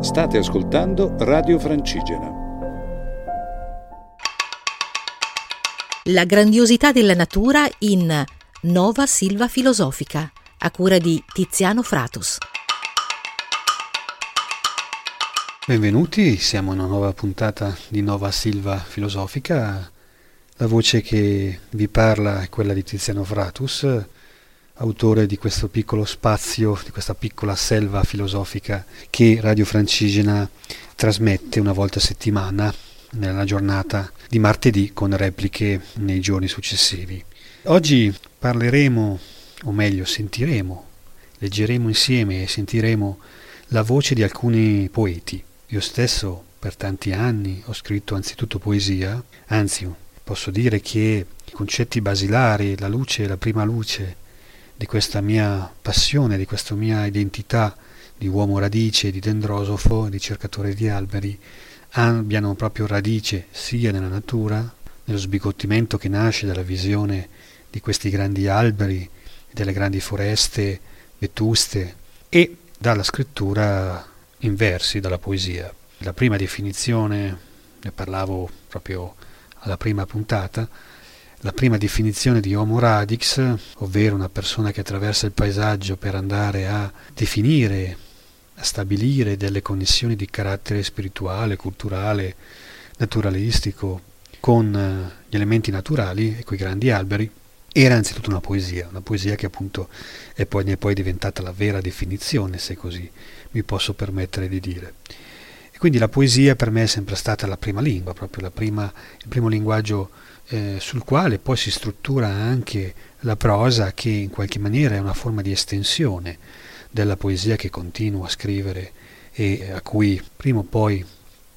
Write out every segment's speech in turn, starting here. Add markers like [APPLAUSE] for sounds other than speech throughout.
State ascoltando Radio Francigena. La grandiosità della natura in Nova Silva Filosofica, a cura di Tiziano Fratus. Benvenuti, siamo in una nuova puntata di Nova Silva Filosofica. La voce che vi parla è quella di Tiziano Fratus, autore di questo piccolo spazio, di questa piccola selva filosofica che Radio Francigena trasmette una volta a settimana nella giornata di martedì con repliche nei giorni successivi. Oggi parleremo, o meglio sentiremo, leggeremo insieme e sentiremo la voce di alcuni poeti. Io stesso per tanti anni ho scritto anzitutto poesia, anzi posso dire che i concetti basilari, la luce, la prima luce, di questa mia passione, di questa mia identità di uomo radice, di dendrosofo, di cercatore di alberi, abbiano proprio radice sia nella natura, nello sbigottimento che nasce dalla visione di questi grandi alberi, delle grandi foreste vetuste e dalla scrittura in versi, dalla poesia. La prima definizione, ne parlavo proprio alla prima puntata, la prima definizione di Homo radix, ovvero una persona che attraversa il paesaggio per andare a definire, a stabilire delle connessioni di carattere spirituale, culturale, naturalistico con eh, gli elementi naturali e quei grandi alberi, era anzitutto una poesia, una poesia che appunto è poi, è poi diventata la vera definizione, se così mi posso permettere di dire. E quindi la poesia per me è sempre stata la prima lingua, proprio prima, il primo linguaggio eh, sul quale poi si struttura anche la prosa che in qualche maniera è una forma di estensione della poesia che continuo a scrivere e a cui prima o poi,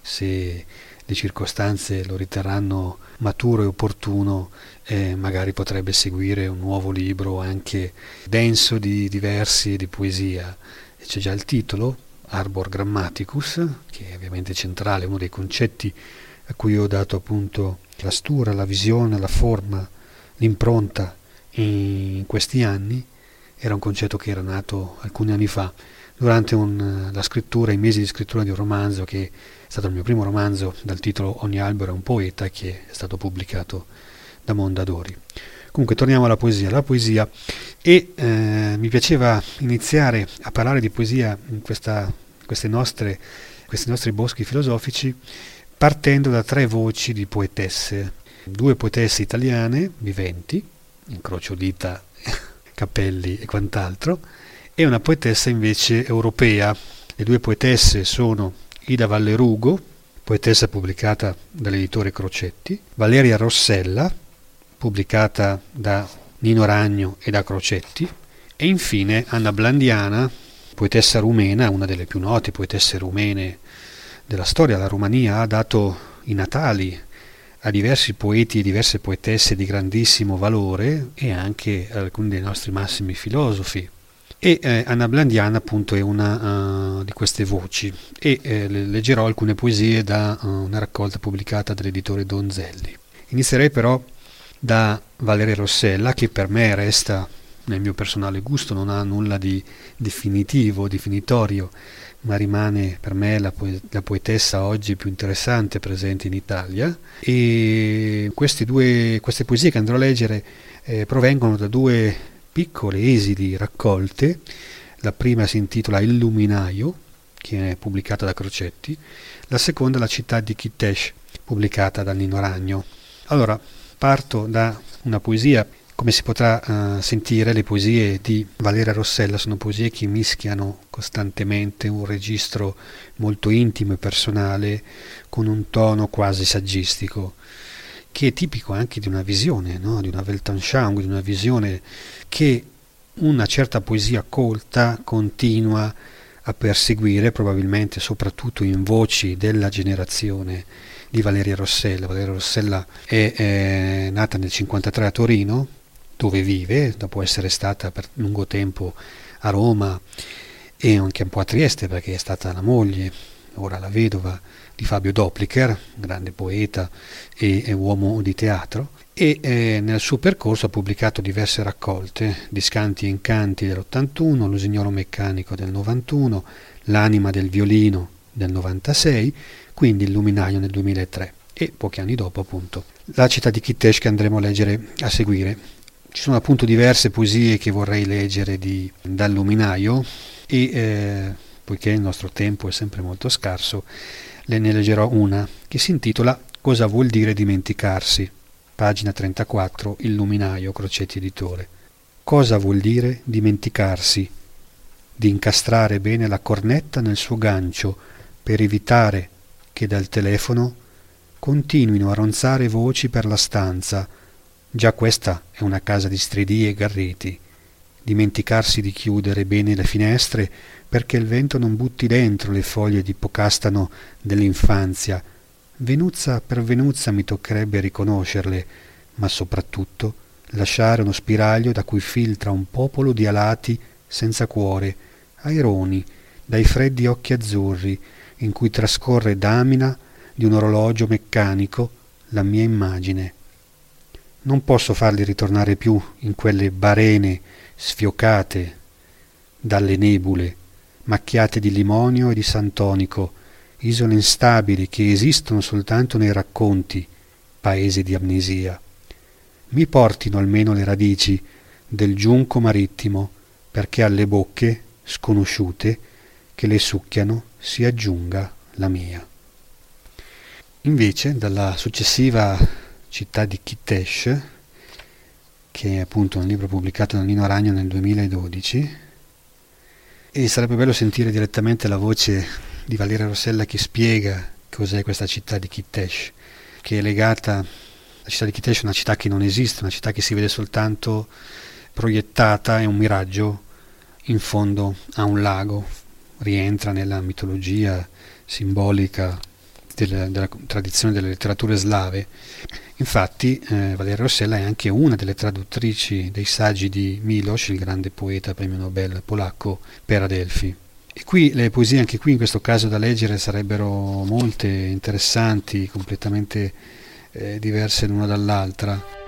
se le circostanze lo riterranno maturo e opportuno, eh, magari potrebbe seguire un nuovo libro anche denso di, di versi e di poesia. C'è già il titolo, Arbor Grammaticus, che è ovviamente centrale, uno dei concetti a cui ho dato appunto la stura, la visione, la forma, l'impronta in questi anni, era un concetto che era nato alcuni anni fa durante un, la scrittura, i mesi di scrittura di un romanzo che è stato il mio primo romanzo dal titolo Ogni albero è un poeta che è stato pubblicato da Mondadori. Comunque torniamo alla poesia. La poesia e eh, mi piaceva iniziare a parlare di poesia in questa, queste nostre, questi nostri boschi filosofici partendo da tre voci di poetesse, due poetesse italiane viventi, incrocio dita, [LAUGHS] capelli e quant'altro, e una poetessa invece europea. Le due poetesse sono Ida Vallerugo, poetessa pubblicata dall'editore Crocetti, Valeria Rossella, pubblicata da Nino Ragno e da Crocetti, e infine Anna Blandiana, poetessa rumena, una delle più note poetesse rumene della storia. La Romania ha dato i natali a diversi poeti e diverse poetesse di grandissimo valore e anche alcuni dei nostri massimi filosofi. E eh, Anna Blandiana appunto è una uh, di queste voci e eh, leggerò alcune poesie da uh, una raccolta pubblicata dall'editore Donzelli. Inizierei però da Valeria Rossella che per me resta nel mio personale gusto, non ha nulla di definitivo, definitorio, ma rimane per me la, poe- la, poetessa oggi più interessante presente in Italia. E due, queste poesie che andrò a leggere eh, provengono da due piccole esili raccolte, la prima si intitola Illuminaio, che è pubblicata da Crocetti, la seconda La città di Kitesh, pubblicata da Nino Ragno. Allora, parto da una poesia come si potrà uh, sentire, le poesie di Valeria Rossella sono poesie che mischiano costantemente un registro molto intimo e personale con un tono quasi saggistico, che è tipico anche di una visione, no? di una Weltanschauung, di una visione che una certa poesia colta continua a perseguire, probabilmente soprattutto in voci della generazione di Valeria Rossella. Valeria Rossella è, è nata nel 1953 a Torino, dove vive, dopo essere stata per lungo tempo a Roma e anche un po' a Trieste perché è stata la moglie, ora la vedova di Fabio Doplicher, grande poeta e, e uomo di teatro, e eh, nel suo percorso ha pubblicato diverse raccolte, Discanti e Incanti dell'81, L'usignolo meccanico del 91, L'anima del violino del 96, quindi il luminaio nel 2003 e pochi anni dopo appunto la città di Kittesh che andremo a leggere a seguire. Ci sono appunto diverse poesie che vorrei leggere di, dal luminaio e eh, poiché il nostro tempo è sempre molto scarso, le ne leggerò una che si intitola Cosa vuol dire dimenticarsi? Pagina 34, Il luminaio, Crocetti Editore. Cosa vuol dire dimenticarsi? Di incastrare bene la cornetta nel suo gancio per evitare che dal telefono continuino a ronzare voci per la stanza. Già questa è una casa di stridii e garriti. Dimenticarsi di chiudere bene le finestre perché il vento non butti dentro le foglie di pocastano dell'infanzia. Venuzza per Venuzza mi toccherebbe riconoscerle, ma soprattutto lasciare uno spiraglio da cui filtra un popolo di alati senza cuore, aironi, dai freddi occhi azzurri, in cui trascorre damina di un orologio meccanico la mia immagine. Non posso farli ritornare più in quelle barene sfiocate dalle nebule macchiate di limonio e di santonico, isole instabili che esistono soltanto nei racconti, paesi di amnesia. Mi portino almeno le radici del giunco marittimo, perché alle bocche sconosciute che le succhiano si aggiunga la mia. Invece, dalla successiva città di Kittesh, che è appunto un libro pubblicato da Nino Ragno nel 2012, e sarebbe bello sentire direttamente la voce di Valeria Rossella che spiega cos'è questa città di Kittesh, che è legata, la città di Kittesh è una città che non esiste, una città che si vede soltanto proiettata, è un miraggio in fondo a un lago, rientra nella mitologia simbolica della, della tradizione delle letterature slave Infatti eh, Valeria Rossella è anche una delle traduttrici dei saggi di Milos, il grande poeta premio Nobel polacco, per Adelphi. E qui le poesie, anche qui in questo caso da leggere, sarebbero molte, interessanti, completamente eh, diverse l'una dall'altra.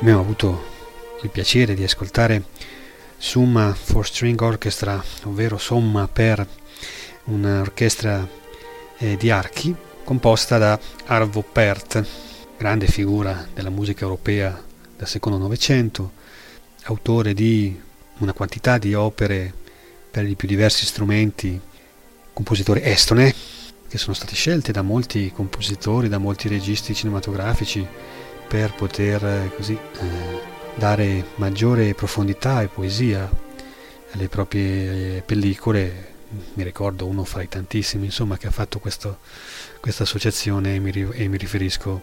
Abbiamo avuto il piacere di ascoltare Summa for String Orchestra, ovvero Somma per un'orchestra eh, di archi, composta da Arvo Pärt, grande figura della musica europea del secondo Novecento, autore di una quantità di opere per i più diversi strumenti, compositore estone, che sono state scelte da molti compositori, da molti registi cinematografici, per poter eh, così eh, dare maggiore profondità e poesia alle proprie eh, pellicole. Mi ricordo uno fra i tantissimi insomma, che ha fatto questo, questa associazione e mi, e mi, riferisco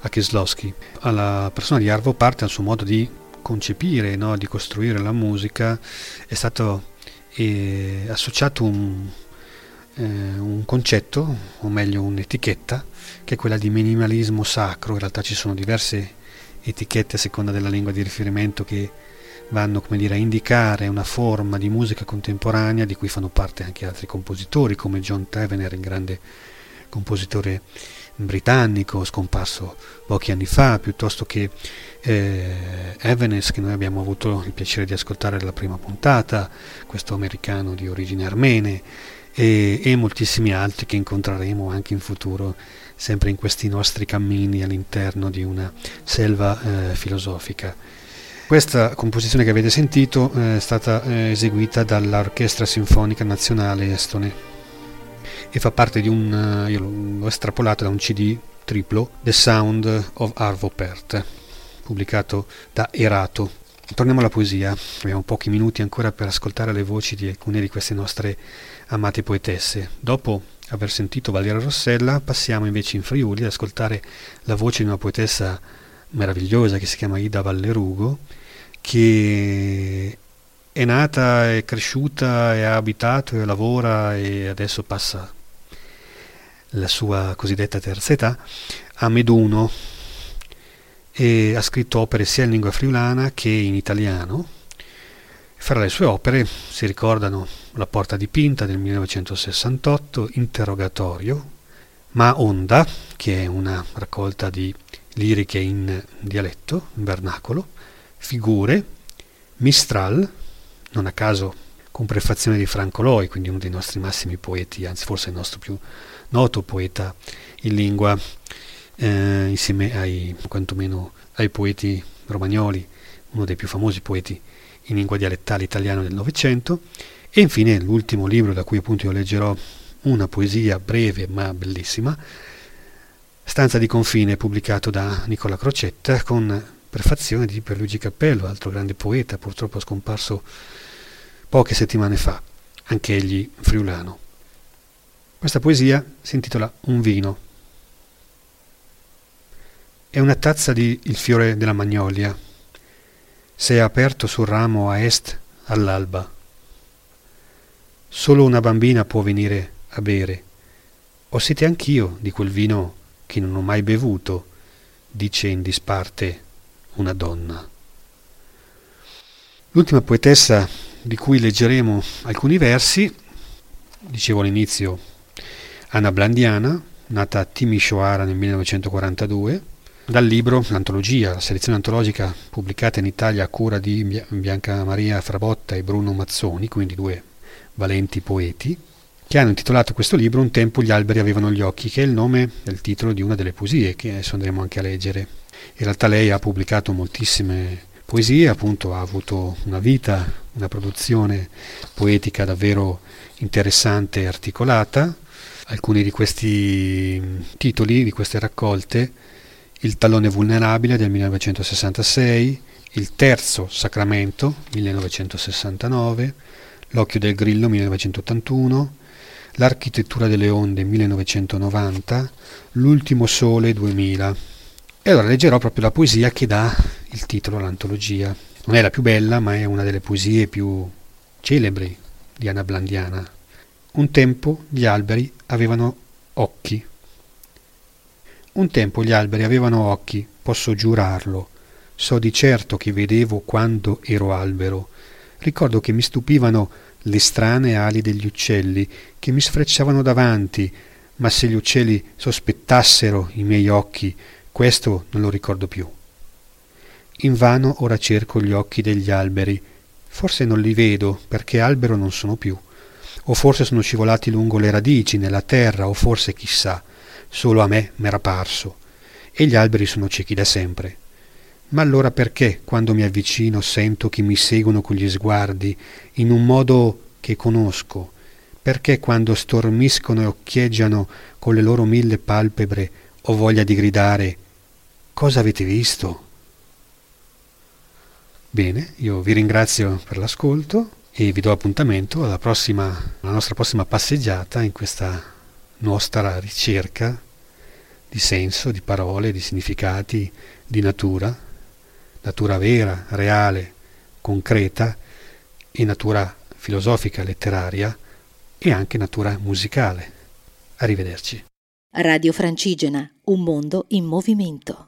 a Kieslowski. Alla persona di Arvo parte al suo modo di concepire, no, di costruire la musica, è stato eh, associato un, eh, un concetto, o meglio un'etichetta, che è quella di minimalismo sacro. In realtà ci sono diverse etichette a seconda della lingua di riferimento che vanno dire, a indicare una forma di musica contemporanea di cui fanno parte anche altri compositori come John Tavener, il grande compositore britannico scomparso pochi anni fa, piuttosto che eh, Evanes che noi abbiamo avuto il piacere di ascoltare nella prima puntata, questo americano di origini armene e, e moltissimi altri che incontreremo anche in futuro sempre in questi nostri cammini all'interno di una selva eh, filosofica. Questa composizione che avete sentito eh, è stata eh, eseguita dall'Orchestra Sinfonica Nazionale Estone e fa parte di un, eh, io l'ho estrapolato da un CD triplo, The Sound of Arvo Pärt, pubblicato da Erato. Torniamo alla poesia, abbiamo pochi minuti ancora per ascoltare le voci di alcune di queste nostre amate poetesse. Dopo aver sentito Valeria Rossella passiamo invece in Friuli ad ascoltare la voce di una poetessa meravigliosa che si chiama Ida Vallerugo, che è nata, è cresciuta, ha abitato e lavora e adesso passa la sua cosiddetta terza età, a Meduno e ha scritto opere sia in lingua friulana che in italiano. Fra le sue opere si ricordano La porta dipinta del 1968, Interrogatorio, Ma Onda, che è una raccolta di liriche in dialetto, in vernacolo, Figure, Mistral, non a caso con prefazione di Franco Loi, quindi uno dei nostri massimi poeti, anzi forse il nostro più noto poeta in lingua, eh, insieme ai, quantomeno ai poeti romagnoli, uno dei più famosi poeti in lingua dialettale italiana del Novecento, e infine l'ultimo libro da cui appunto io leggerò una poesia breve ma bellissima, Stanza di confine, pubblicato da Nicola Crocetta con prefazione di Pierluigi Cappello, altro grande poeta, purtroppo scomparso poche settimane fa, anche egli friulano. Questa poesia si intitola Un vino. È una tazza di Il fiore della magnolia. Se è aperto sul ramo a est all'alba. Solo una bambina può venire a bere. O siete anch'io di quel vino che non ho mai bevuto, dice in disparte una donna. L'ultima poetessa di cui leggeremo alcuni versi, dicevo all'inizio, Anna Blandiana, nata a Timisoara nel 1942, dal libro L'antologia, la selezione antologica pubblicata in Italia a cura di Bianca Maria Frabotta e Bruno Mazzoni, quindi due valenti poeti, che hanno intitolato questo libro Un tempo gli alberi avevano gli occhi, che è il nome del titolo di una delle poesie che adesso andremo anche a leggere. In realtà lei ha pubblicato moltissime poesie, appunto ha avuto una vita, una produzione poetica davvero interessante e articolata, alcuni di questi titoli, di queste raccolte, Il tallone vulnerabile del 1966, Il terzo sacramento 1969, L'occhio del grillo 1981, L'architettura delle onde 1990, L'ultimo sole 2000. E allora leggerò proprio la poesia che dà il titolo all'antologia. Non è la più bella, ma è una delle poesie più celebri di Anna Blandiana. Un tempo gli alberi avevano occhi. Un tempo gli alberi avevano occhi, posso giurarlo. So di certo che vedevo quando ero albero. Ricordo che mi stupivano le strane ali degli uccelli che mi sfrecciavano davanti, ma se gli uccelli sospettassero i miei occhi, questo non lo ricordo più. Invano ora cerco gli occhi degli alberi. Forse non li vedo perché albero non sono più o forse sono scivolati lungo le radici, nella terra, o forse chissà, solo a me m'era parso, e gli alberi sono ciechi da sempre. Ma allora perché, quando mi avvicino, sento che mi seguono con gli sguardi, in un modo che conosco? Perché quando stormiscono e occhieggiano con le loro mille palpebre ho voglia di gridare Cosa avete visto? Bene, io vi ringrazio per l'ascolto e vi do appuntamento alla, prossima, alla nostra prossima passeggiata in questa nostra ricerca di senso, di parole, di significati, di natura, natura vera, reale, concreta e natura filosofica, letteraria e anche natura musicale. Arrivederci. Radio Francigena, un mondo in movimento.